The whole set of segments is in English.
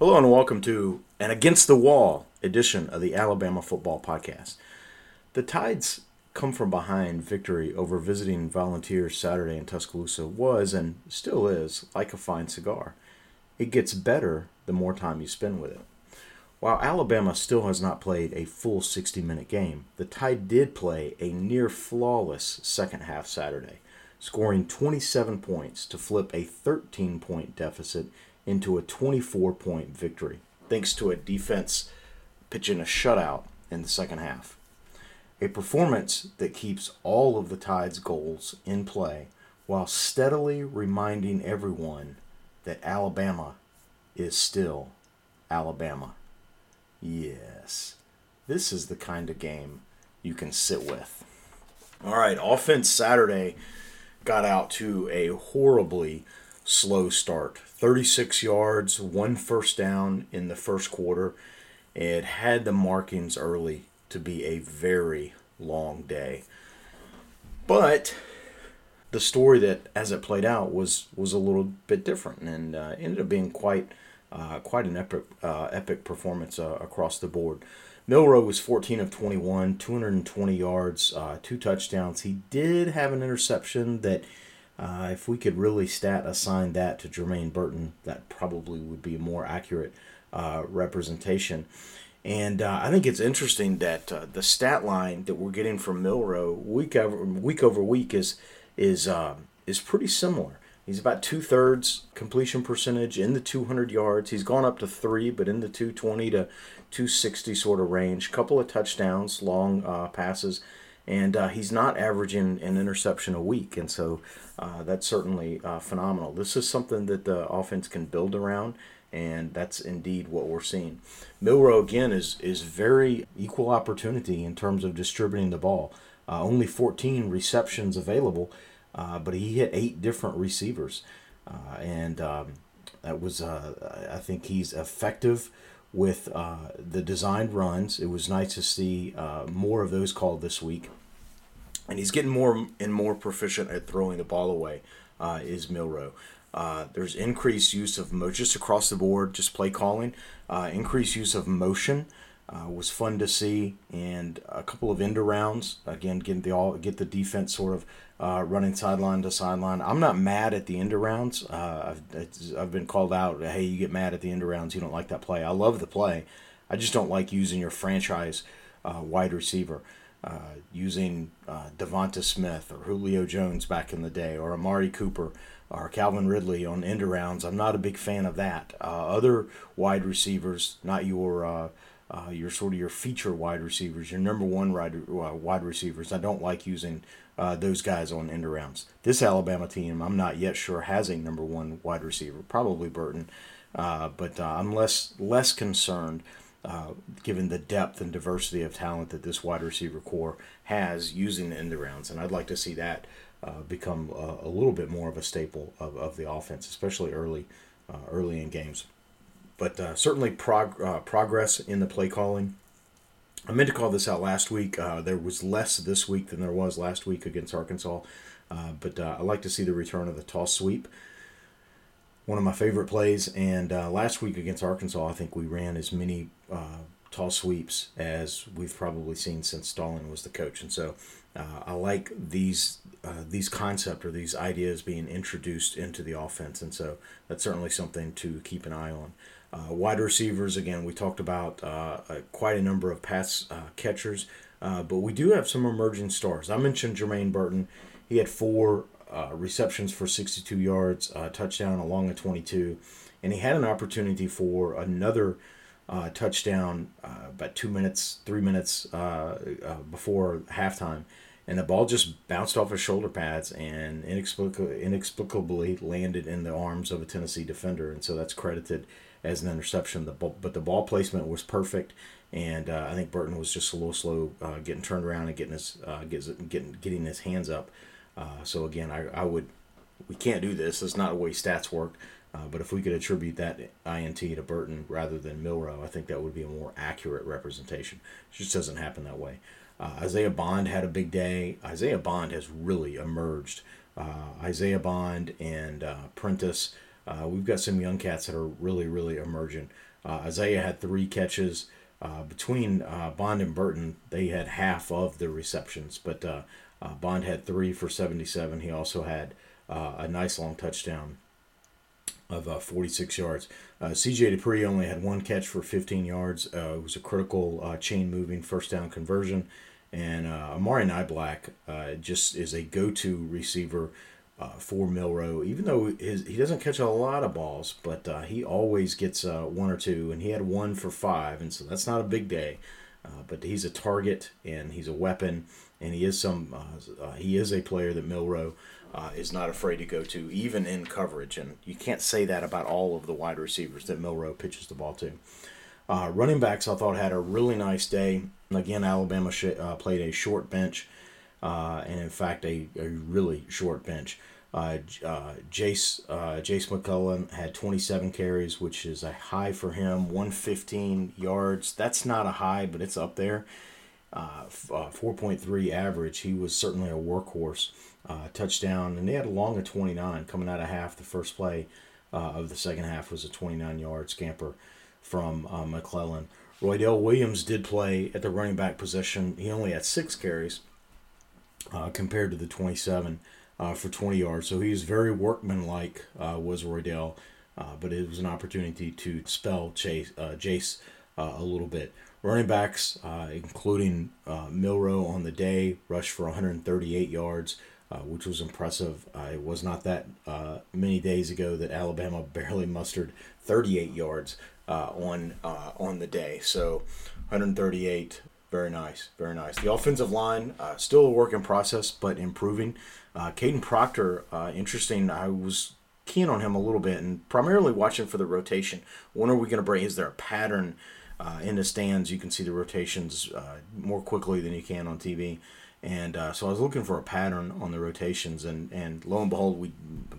Hello and welcome to an Against the Wall edition of the Alabama Football Podcast. The Tides come from behind victory over visiting Volunteers Saturday in Tuscaloosa was and still is like a fine cigar. It gets better the more time you spend with it. While Alabama still has not played a full 60 minute game, the Tide did play a near flawless second half Saturday, scoring 27 points to flip a 13 point deficit into a 24 point victory, thanks to a defense pitching a shutout in the second half. A performance that keeps all of the Tide's goals in play while steadily reminding everyone that Alabama is still Alabama. Yes, this is the kind of game you can sit with. All right, offense Saturday got out to a horribly slow start 36 yards, one first down in the first quarter. It had the markings early to be a very long day. But the story that, as it played out, was was a little bit different, and uh, ended up being quite uh, quite an epic uh, epic performance uh, across the board. Milroe was 14 of 21, 220 yards, uh, two touchdowns. He did have an interception that, uh, if we could really stat assign that to Jermaine Burton, that probably would be a more accurate representation. And uh, I think it's interesting that uh, the stat line that we're getting from Milroe week over week over week is is uh, is pretty similar. He's about two thirds completion percentage in the 200 yards. He's gone up to three, but in the 220 to 260 sort of range. Couple of touchdowns, long uh, passes, and uh, he's not averaging an interception a week, and so uh, that's certainly phenomenal. This is something that the offense can build around and that's indeed what we're seeing. Milroe again is is very equal opportunity in terms of distributing the ball. Uh, only 14 receptions available, uh, but he hit eight different receivers, uh, and um, that was uh, I think he's effective with uh, the designed runs. It was nice to see uh, more of those called this week, and he's getting more and more proficient at throwing the ball away. is Milroe. Uh, there's increased use of mo- just across the board, just play calling. Uh, increased use of motion uh, was fun to see, and a couple of end rounds. Again, getting the all get the defense sort of uh, running sideline to sideline. I'm not mad at the end rounds. Uh, I've, I've been called out. Hey, you get mad at the end rounds. You don't like that play. I love the play. I just don't like using your franchise uh, wide receiver. Uh, using uh, Devonta Smith or Julio Jones back in the day, or Amari Cooper, or Calvin Ridley on end rounds. I'm not a big fan of that. Other wide receivers, not your uh, uh, your sort of your feature wide receivers, your number one wide, uh, wide receivers. I don't like using uh, those guys on end rounds. This Alabama team, I'm not yet sure has a number one wide receiver. Probably Burton, uh, but I'm less less concerned. given the depth and diversity of talent that this wide receiver corps has using the end rounds, and I'd like to see that uh, become a, a, little bit more of a staple of, of the offense, especially early uh, early in games. But uh, certainly prog- uh, progress in the play calling. I meant to call this out last week. Uh, there was less this week than there was last week against Arkansas, uh, but I like to see the return of the toss sweep. One of my favorite plays, and last week against Arkansas, I think we ran as many toss sweeps as we've probably seen since Stallings was the coach, and so uh, I like these uh, these concept or these ideas being introduced into the offense, and so that's certainly something to keep an eye on. Uh, wide receivers, again, we talked about uh, quite a number of pass uh, catchers. Uh, but we do have some emerging stars. I mentioned Jermaine Burton. He had four uh, receptions for 62 yards, uh, touchdown along the 22, and he had an opportunity for another uh, touchdown uh, about two minutes, three minutes uh, uh, before halftime, and the ball just bounced off his shoulder pads and inexplicably landed in the arms of a Tennessee defender, and so that's credited as an interception. The ball, but the ball placement was perfect, and I think Burton was just a little slow getting turned around and getting his getting getting his hands up. Uh, so again, I, I would we can't do this. That's not the way stats work. Uh, but if we could attribute that INT to Burton rather than Milroe, I think that would be a more accurate representation. It just doesn't happen that way. Uh, Isaiah Bond had a big day. Isaiah Bond has really emerged. Uh, Isaiah Bond and uh, Prentice, uh, we've got some young cats that are really, really emerging. Uh, Isaiah had three catches. between Bond and Burton, they had half of the receptions, but uh, Bond had three for 77. He also had uh, a nice long touchdown of uh, 46 yards. Uh, CJ Dippre only had one catch for 15 yards. Uh, it was a critical uh, chain moving first down conversion. And Amari Niblack just is a go to receiver for Milroe, even though his, he doesn't catch a lot of balls, but he always gets one or two. And he had one for five, and so that's not a big day. but he's a target and he's a weapon and he is some uh, uh, he is a player that Milroe uh, is not afraid to go to, even in coverage. And you can't say that about all of the wide receivers that Milroe pitches the ball to. Uh, running backs, I thought, had a really nice day. Again, Alabama sh- uh, played a short bench, uh, and in fact, a, a really short bench. Uh, uh, Jase uh, Jase McClellan had 27 carries, which is a high for him. 115 yards. That's not a high, but it's up there uh, uh, 4.3 average. He was certainly a workhorse. Uh, touchdown, and they had a long of 29 coming out of half. The first play uh, of the second half was a 29 yard scamper from uh, McClellan. Roydell Williams did play at the running back position. He only had six carries uh, compared to the 27 for 20 yards. So he was very workmanlike, was Roydell. Uh, but it was an opportunity to spell Chase, Jase a little bit. Running backs, uh, including uh, Milroe on the day, rushed for 138 yards, uh, which was impressive. Uh, it was not that uh, many days ago that Alabama barely mustered 38 yards uh, on on the day. So 138, very nice, very nice. The offensive line still a work in process, but improving. Kadyn Proctor, interesting. I was keen on him a little bit, and primarily watching for the rotation. When are we going to bring? Is there a pattern? Uh, in the stands, you can see the rotations uh, more quickly than you can on TV. And uh, so I was looking for a pattern on the rotations, and, and lo and behold, we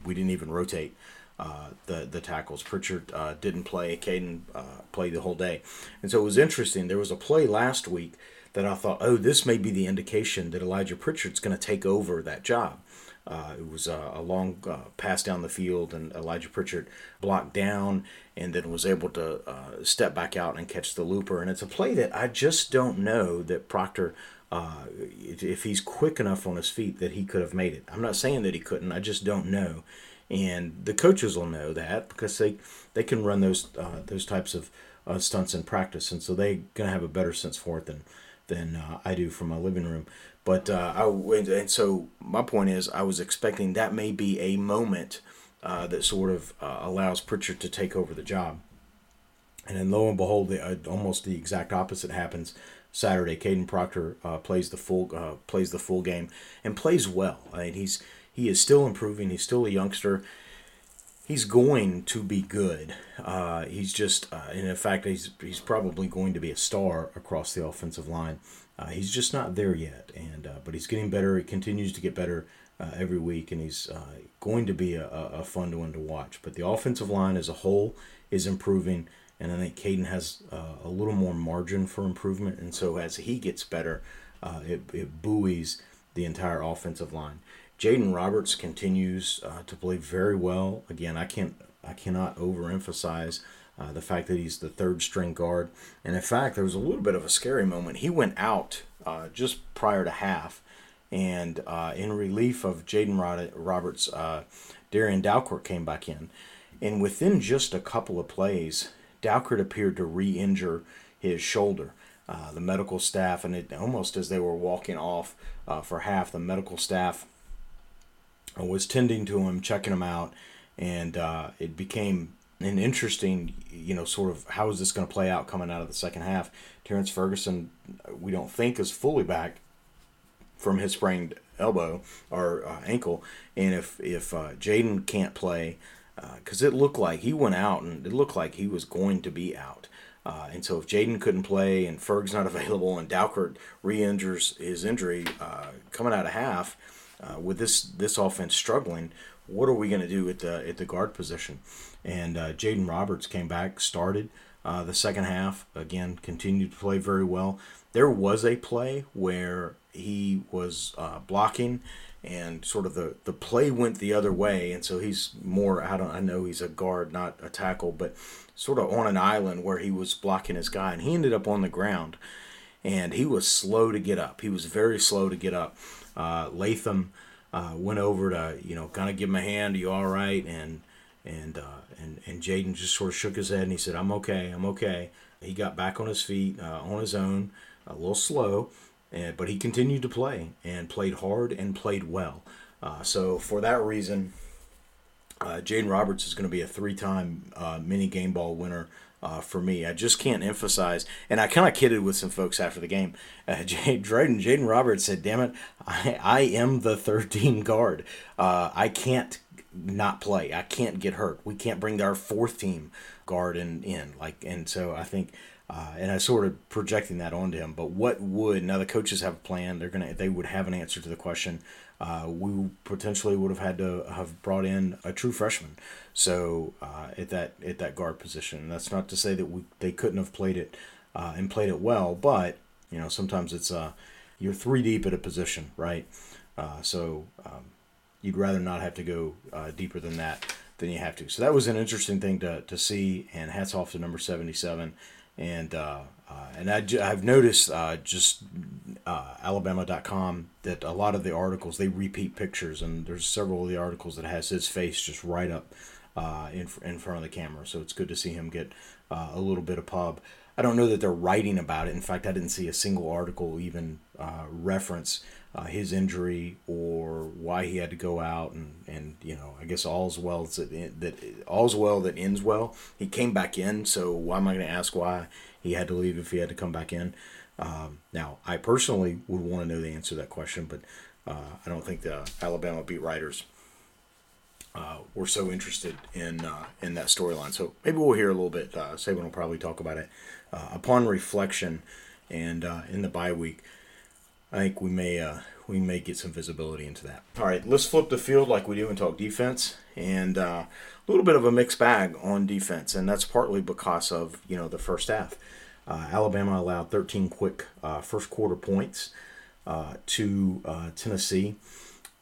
we didn't even rotate uh, the the tackles. Pritchard uh, didn't play. Kadyn uh, played the whole day, and so it was interesting. There was a play last week that I thought, oh, this may be the indication that Elijah Pritchard's going to take over that job. Uh, it was a, a long uh, pass down the field, and Elijah Pritchard blocked down and then was able to step back out and catch the looper. And it's a play that I just don't know that Proctor, if he's quick enough on his feet, that he could have made it. I'm not saying that he couldn't, I just don't know. And the coaches will know that because they, they can run those uh, those types of uh, stunts in practice, and so they're gonna have a better sense for it than than I do from my living room. But uh, I and so my point is, I was expecting that may be a moment uh, that sort of uh, allows Pritchard to take over the job. And then lo and behold, the, uh, almost the exact opposite happens Saturday. Kadyn Proctor uh, plays the full uh, plays the full game and plays well. I mean, he's he is still improving. He's still a youngster. He's going to be good. Uh, he's just, and in fact, he's he's probably going to be a star across the offensive line. Uh, he's just not there yet, and uh, but he's getting better. He continues to get better uh, every week, and he's uh, going to be a, a fun one to watch. But the offensive line as a whole is improving, and I think Kadyn has uh, a little more margin for improvement. And so as he gets better, uh, it, it buoys the entire offensive line. Jaeden Roberts continues to play very well. Again, I can't I cannot overemphasize uh, the fact that he's the third string guard. And in fact, there was a little bit of a scary moment. He went out uh, just prior to half, and uh, in relief of Jaeden Roberts, uh, Darrian Dalcourt came back in. And within just a couple of plays, Dalcourt appeared to re injure his shoulder. uh, the medical staff, and it almost as they were walking off uh, for half, the medical staff was tending to him, checking him out, and uh, it became an interesting, you know, sort of how is this going to play out coming out of the second half. Terrence Ferguson, we don't think is fully back from his sprained elbow or uh, ankle, and if if uh, Jaeden can't play, because uh, it looked like he went out and it looked like he was going to be out. Uh, and so if Jaeden couldn't play and Ferg's not available and Dalcourt re-injures his injury uh, coming out of half, uh, with this this offense struggling, what are we going to do at the at the guard position? And uh, Jaeden Roberts came back, started uh, the second half again, continued to play very well. There was a play where he was uh, blocking and sort of the, the play went the other way and so he's more I don't I know he's a guard not a tackle but sort of on an island where he was blocking his guy and he ended up on the ground and he was slow to get up he was very slow to get up uh, Latham uh, went over to you know kind of give him a hand. Are you all right? And and uh, and and Jaeden just sort of shook his head and he said, "I'm okay. I'm okay." He got back on his feet uh, on his own, a little slow, and but he continued to play and played hard and played well. Uh, so for that reason, uh, Jaeden Roberts is going to be a three-time uh, mini game ball winner uh, for me. I just can't emphasize, and I kind of kidded with some folks after the game. Uh, Jaeden Jaeden Roberts said, "Damn it, I, I am the third team guard. Uh, I can't not play. I can't get hurt. We can't bring our fourth team guard in in like." And so I think. Uh, and I sort of projecting that onto him. But what would now the coaches have a plan? They're gonna they would have an answer to the question uh, we potentially would have had to have brought in a true freshman. So uh, at that at that guard position, that's not to say that we they couldn't have played it uh, and played it well, but you know sometimes it's uh you're three deep at a position, right? Uh, so um, you'd rather not have to go uh, deeper than that than you have to. So that was an interesting thing to to see, and hats off to number seventy seven and uh, and I, have noticed uh, just uh, Alabama.com that a lot of the articles they repeat pictures, and there's several of the articles that has his face just right up uh, in in front of the camera. So it's good to see him get uh, a little bit of pub. I don't know that they're writing about it. In fact, I didn't see a single article even uh, reference uh, his injury or why he had to go out. And, and you know, I guess all's well that, that all's well that ends well. He came back in, so why am I going to ask why he had to leave if he had to come back in? Um, now, I personally would want to know the answer to that question, but uh, I don't think the Alabama beat writers uh, were so interested in uh, in that storyline. So maybe we'll hear a little bit. Uh, Saban will probably talk about it uh, upon reflection, and uh, in the bye week, I think we may uh, we may get some visibility into that. All right, let's flip the field like we do and talk defense, and uh, a little bit of a mixed bag on defense, and that's partly because of you know the first half. Uh, Alabama allowed 13 quick first quarter points to Tennessee,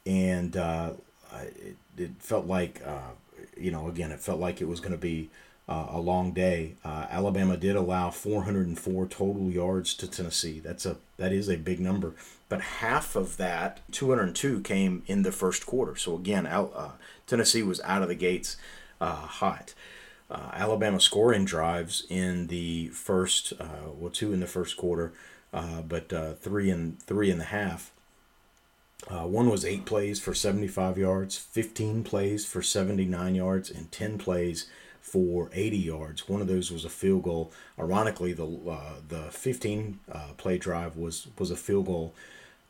and it, it felt like, uh, you know, again, it felt like it was going to be uh, a long day. Uh, Alabama did allow 404 total yards to Tennessee. That's a that is a big number, but half of that, 202, came in the first quarter. So again, uh, Tennessee was out of the gates uh, hot. Uh, Alabama scoring drives in the first, well, two in the first quarter, but three and three and a half uh, one was eight plays for 75 yards, 15 plays for 79 yards, and 10 plays for 80 yards. One of those was a field goal. Ironically, the uh, the 15 uh, play drive was was a field goal.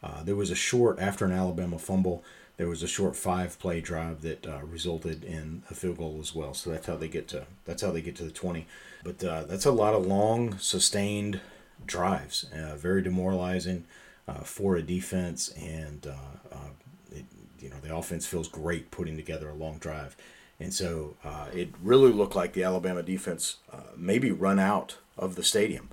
Uh, there was a short after an Alabama fumble. There was a short five play drive that uh, resulted in a field goal as well. So that's how they get to that's how they get to the 20. But uh, that's a lot of long sustained drives. very demoralizing uh, for a defense, and uh, uh, it, you know the offense feels great putting together a long drive, and so uh, it really looked like the Alabama defense maybe run out of the stadium.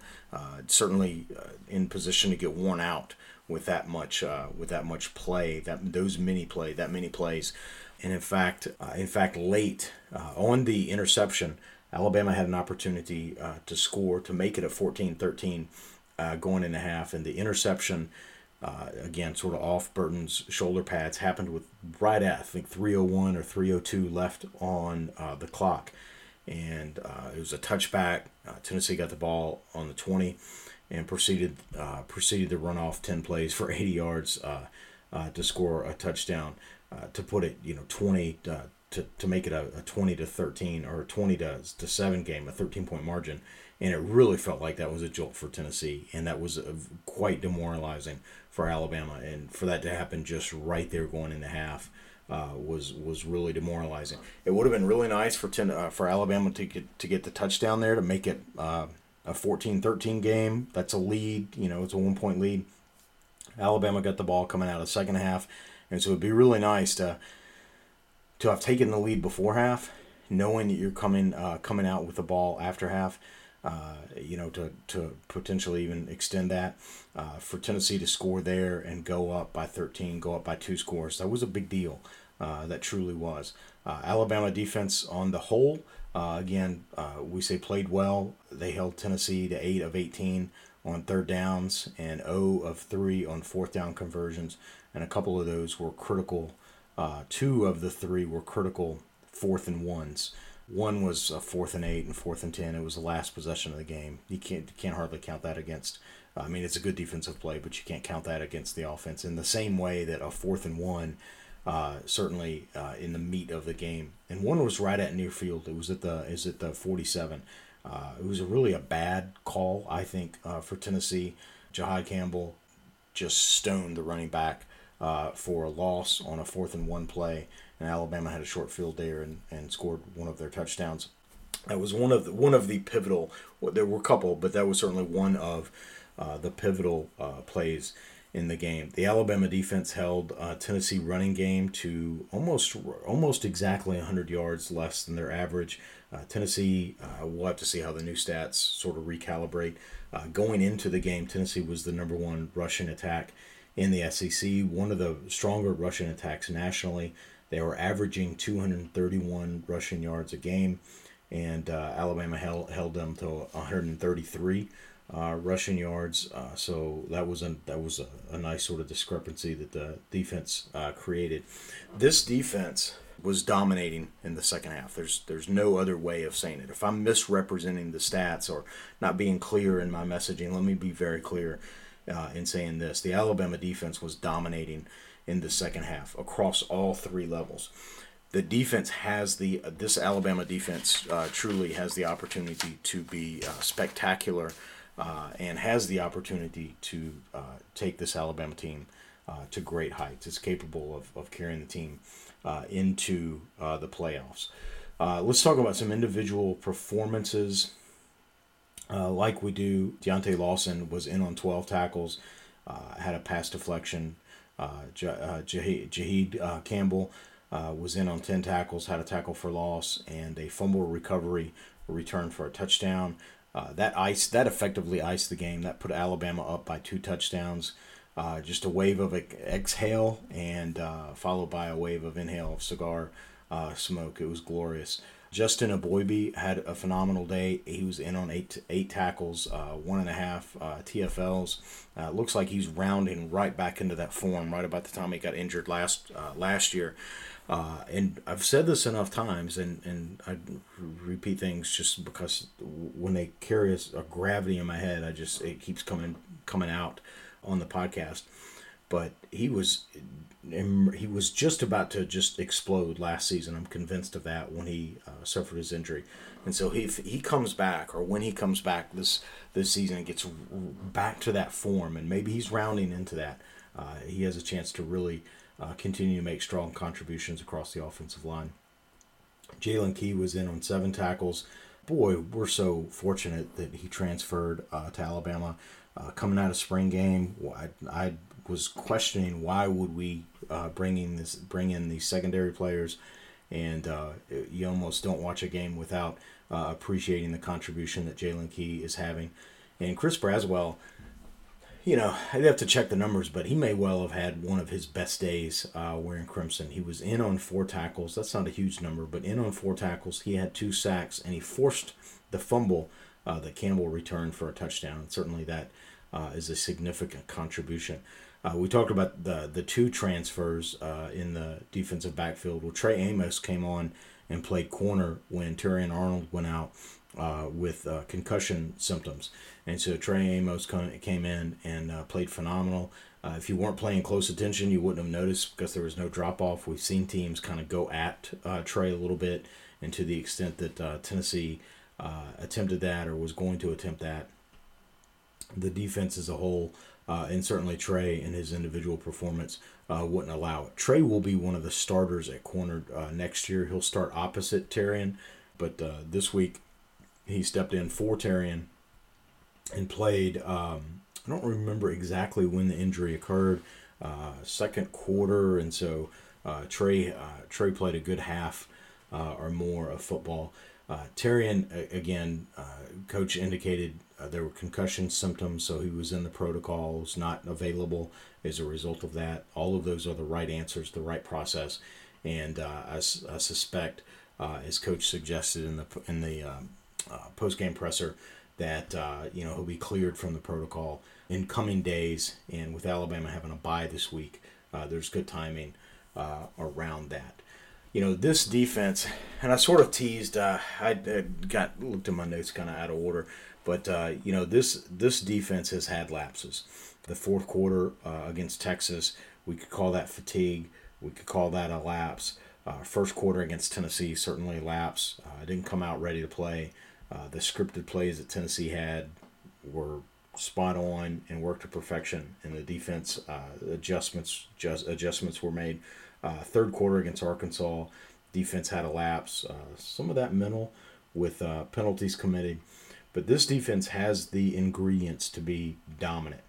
certainly in position to get worn out with that much with that much play, that those many play, that many plays, and in fact, in fact, late on the interception. Alabama had an opportunity uh, to score to make it a 14 13 uh, going into half, and the interception, uh, again, sort of off Burton's shoulder pads, happened with right at I think 301 or 302 left on uh, the clock, and uh, it was a touchback. Uh, Tennessee got the ball on the 20, and proceeded uh, proceeded to run off 10 plays for 80 yards to score a touchdown. To put it you know 20 uh, to, to make it a, a 20 to 13 or 20 to, to 7 game a 13 point margin. And it really felt like that was a jolt for Tennessee. And that was a, quite demoralizing for Alabama and for that to happen just right there going into half uh, was was really demoralizing. It would have been really nice for ten, uh, for Alabama to get to get the touchdown there to make it uh, a 14-13 game. That's a lead. You know, it's a one point lead. Alabama got the ball coming out of the second half, and so it'd be really nice to to have taken the lead before half, knowing that you're coming uh, coming out with the ball after half. Uh, you know, to, to potentially even extend that. Uh, for Tennessee to score there and go up by 13, go up by two scores, that was a big deal. Uh, that truly was. Uh, Alabama defense on the whole, uh, again, we say played well. They held Tennessee to 8 of 18 on third downs and 0 of 3 on fourth down conversions, and a couple of those were critical. two of the three were critical fourth and ones. One was a fourth and eight and fourth and ten. It was the last possession of the game. You can't can't hardly count that against. Uh, I mean, it's a good defensive play, but you can't count that against the offense. In the same way that a fourth and one, uh, certainly uh, in the meat of the game, and one was right at near field. It was at the is at the forty seven. Uh, it was a really a bad call, I think, uh, for Tennessee. Jihaad Campbell just stoned the running back uh, for a loss on a fourth and one play and Alabama had a short field there and, and scored one of their touchdowns. That was one of the one of the pivotal. There were a couple, but that was certainly one of uh, the pivotal uh, plays in the game. The Alabama defense held uh, Tennessee running game to almost almost exactly 100 yards less than their average. Uh, Tennessee, uh, we'll have to see how the new stats sort of recalibrate. Uh, going into the game, Tennessee was the number one rushing attack in the SEC, one of the stronger rushing attacks nationally. They were averaging 231 rushing yards a game, and uh, Alabama held, held them to 133 uh, rushing yards. Uh, so that was a that was a, a, nice sort of discrepancy that the defense uh, created. This defense was dominating in the second half. There's there's no other way of saying it. If I'm misrepresenting the stats or not being clear in my messaging, let me be very clear uh, in saying this: the Alabama defense was dominating in the second half across all three levels. The defense has the this Alabama defense uh, truly has the opportunity to be uh, spectacular uh, and has the opportunity to uh, take this Alabama team uh, to great heights. It's capable of, of carrying the team into the playoffs. let's talk about some individual performances. Like we do, Deontae Lawson was in on 12 tackles, had a pass deflection, uh, Jihaad uh, Campbell uh, was in on 10 tackles, had a tackle for loss, and a fumble recovery return for a touchdown. Uh, that ice that effectively iced the game. That put Alabama up by two touchdowns. Uh, just a wave of exhale and uh, followed by a wave of inhale of cigar smoke. It was glorious. Justin Eboigbe had a phenomenal day. He was in on eight eight tackles, uh, one and a half uh, TFLs. Uh, looks like he's rounding right back into that form right about the time he got injured last uh, last year. Uh, and I've said this enough times, and, and I repeat things just because when they carry a, a gravity in my head, I just it keeps coming coming out on the podcast. But he was he was just about to just explode last season. I'm convinced of that when he uh, suffered his injury, and so he he comes back, or when he comes back this this season, and gets back to that form, and maybe he's rounding into that. Uh, he has a chance to really uh, continue to make strong contributions across the offensive line. Jaylen Key was in on seven tackles. Boy, we're so fortunate that he transferred uh, to Alabama. Uh, coming out of spring game, I, I was questioning why would we uh, bring in this bring in these secondary players, and uh, you almost don't watch a game without uh, appreciating the contribution that Jaylen Key is having, and Chris Braswell. You know, I'd have to check the numbers, but he may well have had one of his best days uh, wearing crimson. He was in on four tackles. That's not a huge number, but in on four tackles. He had two sacks, and he forced the fumble uh, that Campbell returned for a touchdown. Certainly that uh, is a significant contribution. Uh, we talked about the the two transfers uh, in the defensive backfield. Well, Trey Amos came on and played corner when Terrion Arnold went out. uh, with uh, concussion symptoms. And so Trey Amos came in and uh, played phenomenal. Uh, if you weren't paying close attention, you wouldn't have noticed because there was no drop off. We've seen teams kind of go at Trey a little bit, and to the extent that Tennessee attempted that or was going to attempt that, the defense as a whole, and certainly Trey and his individual performance, wouldn't allow it. Trey will be one of the starters at corner next year. He'll start opposite Terrion, but this week he stepped in for Terrion and played. Um, I don't remember exactly when the injury occurred. Uh, second quarter, and so uh, Trey uh, Trey played a good half uh, or more of football. Uh, Terrion again, uh, coach indicated there were concussion symptoms, so he was in the protocols, not available as a result of that. All of those are the right answers, the right process, and I, I, suspect, as coach suggested in the in the um, uh, post game presser that uh, you know he'll be cleared from the protocol in coming days. And with Alabama having a bye this week, uh, there's good timing uh, around that. You know this defense, and I sort of teased. Uh, I, I, got looked at my notes kind of out of order, but uh, you know this this defense has had lapses. The fourth quarter against Texas, we could call that fatigue. We could call that a lapse. first quarter against Tennessee certainly lapse. didn't come out ready to play. Uh, the scripted plays that Tennessee had were spot on and worked to perfection, and the defense uh, adjustments just adjustments were made. Uh, third quarter against Arkansas, defense had a lapse. Uh, some of that mental with uh, penalties committed, but this defense has the ingredients to be dominant.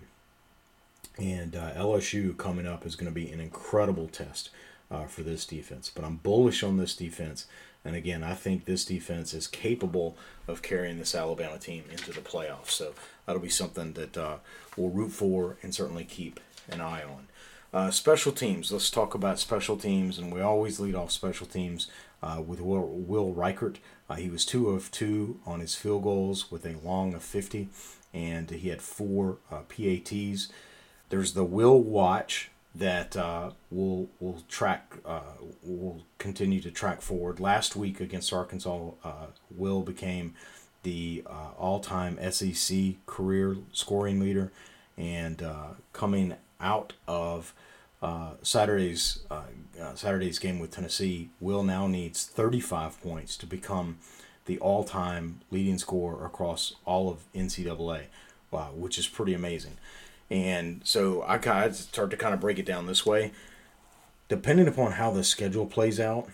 And uh, LSU coming up is going to be an incredible test for this defense. But I'm bullish on this defense. And again, I think this defense is capable of carrying this Alabama team into the playoffs. So that'll be something that uh, we'll root for and certainly keep an eye on. Uh, special teams. Let's talk about special teams, and we always lead off special teams uh, with Will, Will Reichard. Uh, he was two of two on his field goals with a long of 50, and he had four uh, PATs. There's the Will Watch that uh, will will track uh, will continue to track forward. Last week against Arkansas, Will became the all-time SEC career scoring leader, and coming out of uh, Saturday's uh, uh, Saturday's game with Tennessee, Will now needs 35 points to become the all-time leading scorer across all of NCAA, uh, which is pretty amazing. And so I kind of start to kind of break it down this way. Depending upon how the schedule plays out,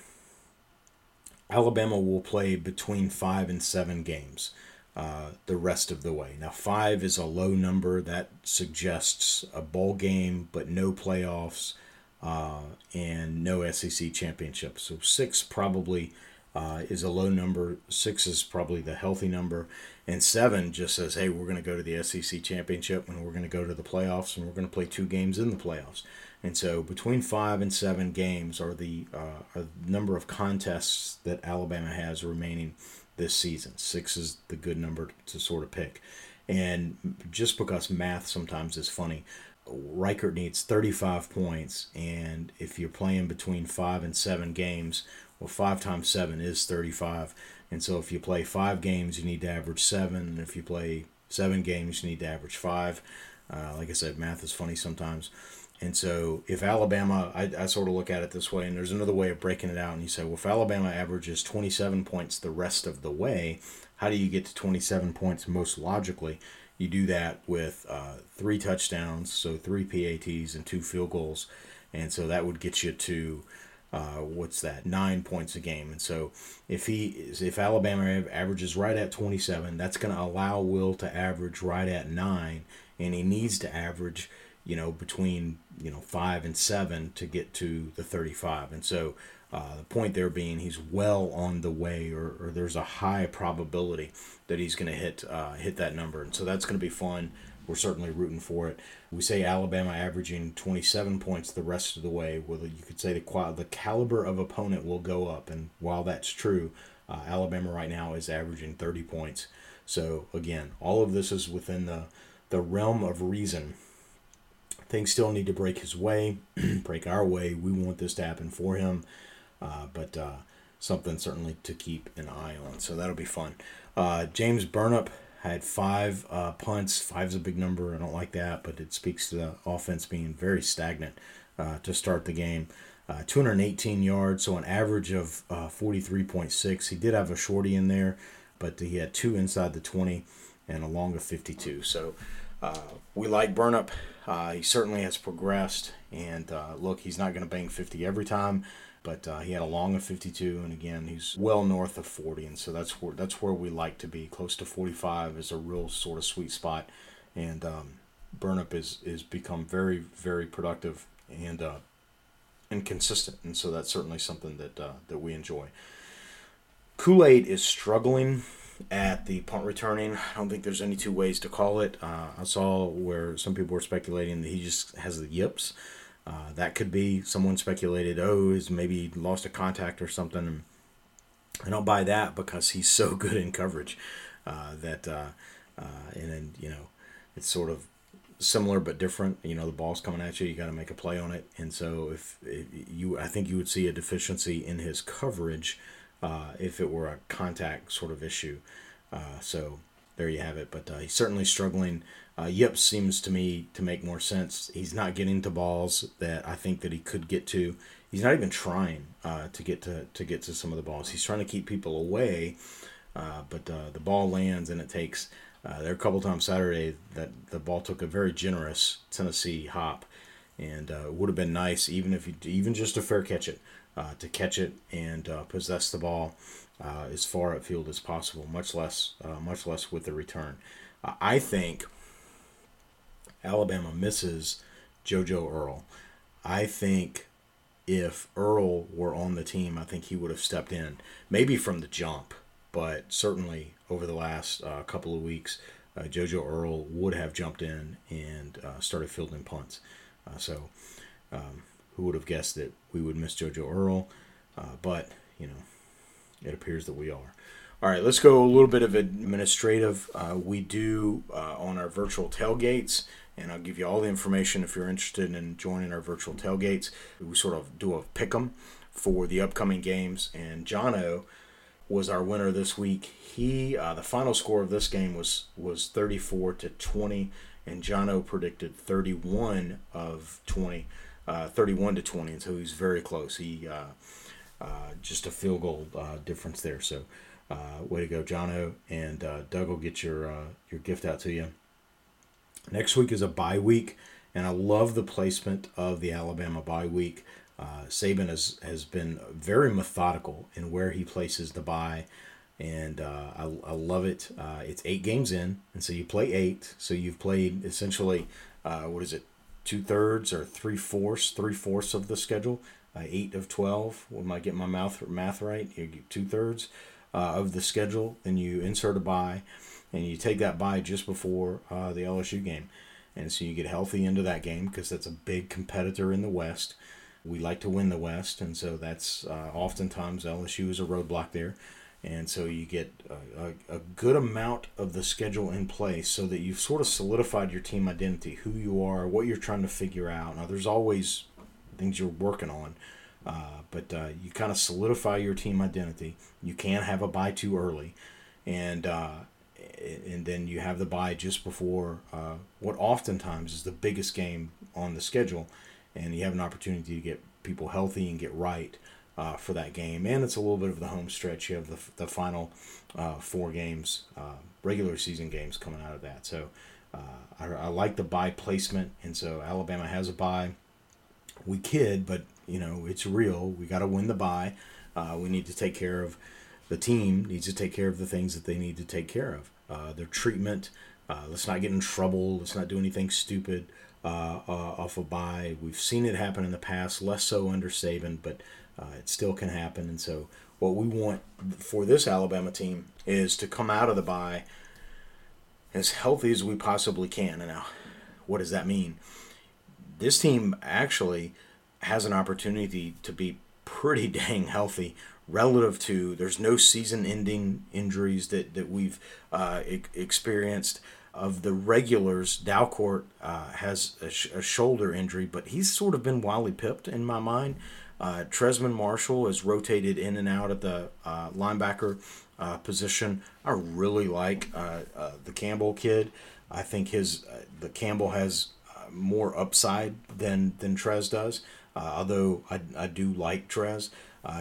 Alabama will play between five and seven games uh, the rest of the way. Now, five is a low number that suggests a bowl game, but no playoffs uh, and no SEC championship. So, six probably uh, is a low number. Six is probably the healthy number. And seven just says, hey, we're going to go to the SEC championship and we're going to go to the playoffs and we're going to play two games in the playoffs. And so between five and seven games are the, uh, are number of contests that Alabama has remaining this season. Six is the good number to sort of pick. And just because math sometimes is funny, Reichard needs 35 points, and if you're playing between five and seven games, well, 5 times 7 is 35. And so if you play 5 games, you need to average 7. And if you play 7 games, you need to average 5. Uh, like I said, math is funny sometimes. And so if Alabama, I, I sort of look at it this way, and there's another way of breaking it out. And you say, well, if Alabama averages 27 points the rest of the way, how do you get to 27 points most logically? You do that with uh, three touchdowns, so three PATs and two field goals. And so that would get you to uh, what's that nine points a game and so if he if alabama averages right at 27 that's going to allow will to average right at nine and he needs to average you know between you know five and seven to get to the 35 and so uh, the point there being he's well on the way or, or there's a high probability that he's going to hit uh, hit that number and so that's going to be fun we're certainly rooting for it. We say Alabama averaging 27 points the rest of the way. Well, you could say the the caliber of opponent will go up, and while that's true, uh, Alabama right now is averaging 30 points. So again, all of this is within the the realm of reason. Things still need to break his way, break our way. We want this to happen for him, uh, but uh, something certainly to keep an eye on. So that'll be fun. Uh, James Burnip had five uh, punts. Five's a big number. I don't like that, but it speaks to the offense being very stagnant uh, to start the game. Uh, 218 yards, so an average of uh, 43.6. He did have a shorty in there, but he had two inside the 20 and a long of 52. So uh, we like Burnip. Uh, he certainly has progressed, and uh, look, he's not going to bang 50 every time, but uh, he had a long of 52, and again, he's well north of 40, and so that's where that's where we like to be. Close to 45 is a real sort of sweet spot, and um, Burnip is is become very very productive and uh, and consistent, and so that's certainly something that uh, that we enjoy. Kool Aid is struggling at the punt returning. I don't think there's any two ways to call it. Uh, I saw where some people were speculating that he just has the yips. Uh, that could be someone speculated, oh, he's maybe lost a contact or something. I don't buy that because he's so good in coverage uh, that, uh, uh, and then, you know, it's sort of similar but different. You know, the ball's coming at you, you got to make a play on it. And so if, if, you, I think you would see a deficiency in his coverage uh, if it were a contact sort of issue. Uh, so there you have it. But uh, he's certainly struggling. Uh, Yip seems to me to make more sense. He's not getting to balls that I think that he could get to. He's not even trying uh, to get to to get to some of the balls. He's trying to keep people away, uh, but the ball lands and it takes. There are a couple times Saturday that the ball took a very generous Tennessee hop, and it would have been nice even if you even just to fair catch it, uh, to catch it and uh, possess the ball uh, as far upfield as possible. Much less, uh, much less with the return. I think Alabama misses JoJo Earle. I think if Earle were on the team, I think he would have stepped in, maybe from the jump, but certainly over the last uh, couple of weeks, uh, JoJo Earle would have jumped in and started fielding punts. So, um, who would have guessed that we would miss JoJo Earle? Uh, but, you know, it appears that we are. All right, let's go a little bit of administrative. Uh, we do on our virtual tailgates and I'll give you all the information if you're interested in joining our virtual tailgates. We sort of do a pick 'em for the upcoming games, and Jono was our winner this week. He uh, the final score of this game was was 34 to 20, and Jono predicted 31 of 20, uh, 31 to 20, and so he's very close. He uh, uh just a field goal difference there. So. Way to go, Jono, and Doug will get your your gift out to you. Next week is a bye week, and I love the placement of the Alabama bye week. Uh, Saban has, has been very methodical in where he places the bye, and uh, I, I love it. Uh, it's eight games in, and so you play eight. So you've played essentially, what is it, two thirds or three fourths, three fourths of the schedule. Uh, eight of twelve. When I get my mouth math right? You get two thirds uh, of the schedule. Then you insert a buy, and you take that buy just before uh, the LSU game. And so you get healthy into that game because that's a big competitor in the West. We like to win the West, and so that's uh, oftentimes LSU is a roadblock there. And so you get a, a, a, good amount of the schedule in place so that you've sort of solidified your team identity, who you are, what you're trying to figure out. Now, there's always things you're working on, uh, but uh, you kind of solidify your team identity. You can't have a buy too early. And uh, and then you have the buy just before uh, what oftentimes is the biggest game on the schedule, and you have an opportunity to get people healthy and get right uh, for that game. And it's a little bit of the home stretch. You have the, the final uh, four games, uh, regular season games coming out of that. So uh, I, I, like the bye placement, and so Alabama has a bye. We kid, but you know it's real. We got to win the bye. Uh, we need to take care of the team needs to take care of the things that they need to take care of uh, their treatment. Let's not get in trouble. Let's not do anything stupid off a bye. We've seen it happen in the past, less so under Saban, but uh, it still can happen. And so, what we want for this Alabama team is to come out of the bye as healthy as we possibly can. And now, what does that mean? This team actually has an opportunity to be pretty dang healthy relative to there's no season ending injuries that, that we've uh, e- experienced. of the regulars, Dalcourt uh, has a, sh- a, shoulder injury, but he's sort of been wildly pipped in my mind. Uh, Trezmen Marshall is rotated in and out at the uh, linebacker uh, position. I really like uh, uh, the Campbell kid. I think his the Campbell has more upside than than Trez does. although I, I do like Trez.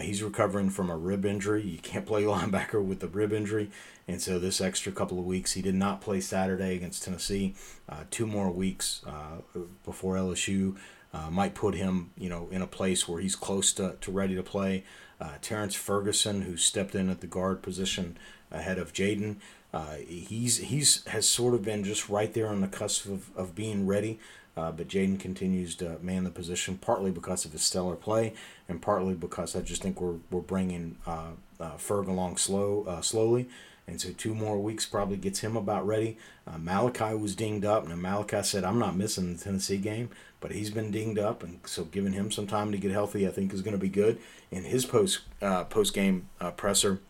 he's recovering from a rib injury. You can't play linebacker with a rib injury. And so this extra couple of weeks, he did not play Saturday against Tennessee. Uh, two more weeks uh, before LSU uh, might put him, you know, in a place where he's close to, to ready to play. Uh, Terrence Ferguson, who stepped in at the guard position ahead of Jaeden, uh, he's he's has sort of been just right there on the cusp of, of being ready. Uh, but Jaeden continues to man the position, partly because of his stellar play, and partly because I just think we're we're bringing uh, uh, Ferg along slow uh, slowly. And so two more weeks probably gets him about ready. Uh, Malachi was dinged up. Now Malachi said, "I'm not missing the Tennessee game," but he's been dinged up, and so giving him some time to get healthy, I think, is going to be good. In his post uh, post game uh, presser,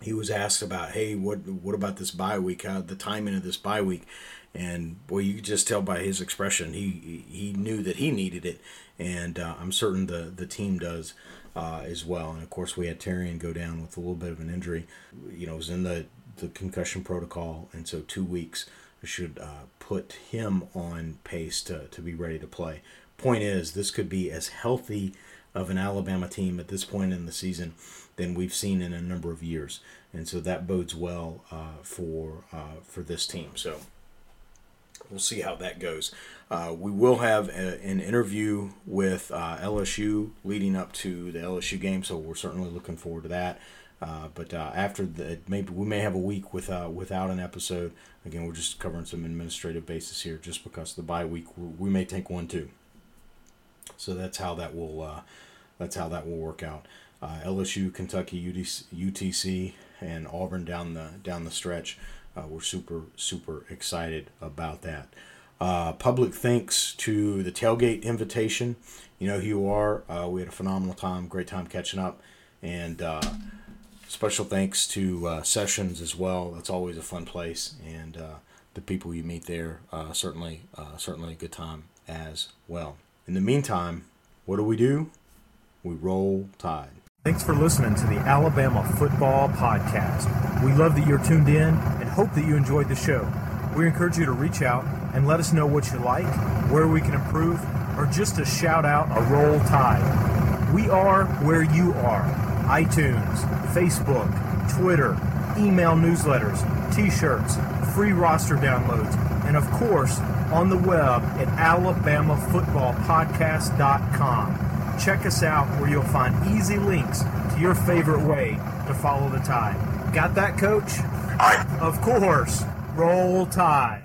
he was asked about, "Hey, what what about this bye week? The timing of this bye week?" And boy, you could just tell by his expression, he he knew that he needed it, and uh, I'm certain the the team does uh, as well. And of course, we had Terrion go down with a little bit of an injury. You know, was in the the concussion protocol, and so two weeks should uh, put him on pace to, to be ready to play. Point is, this could be as healthy of an Alabama team at this point in the season than we've seen in a number of years, and so that bodes well uh, for uh, for this team. So we'll see how that goes. Uh, we will have a, an interview with uh, LSU leading up to the LSU game, so we're certainly looking forward to that. Uh, but uh, after the maybe we may have a week with uh, without an episode. Again, we're just covering some administrative basis here, just because the bye week we may take one too. So that's how that will that's how that will work out. LSU, Kentucky, UTC, UTC, and Auburn down the down the stretch. We're super, super excited about that. Uh, public thanks to the tailgate invitation. You know who you are. Uh, we had a phenomenal time, great time catching up, and uh, special thanks to uh, Sessions as well. That's always a fun place, and uh, the people you meet there certainly, certainly a good time as well. In the meantime, what do we do? We roll tide. Thanks for listening to the Alabama Football Podcast. We love that you're tuned in and hope that you enjoyed the show. We encourage you to reach out and let us know what you like, where we can improve, or just to shout out a roll tide. We are where you are iTunes, Facebook, Twitter, email newsletters, t shirts, free roster downloads, and of course, on the web at alabamafootballpodcast.com. Check us out where you'll find easy links to your favorite way to follow the tide. Got that, coach? Aye. Of course. Roll Tide.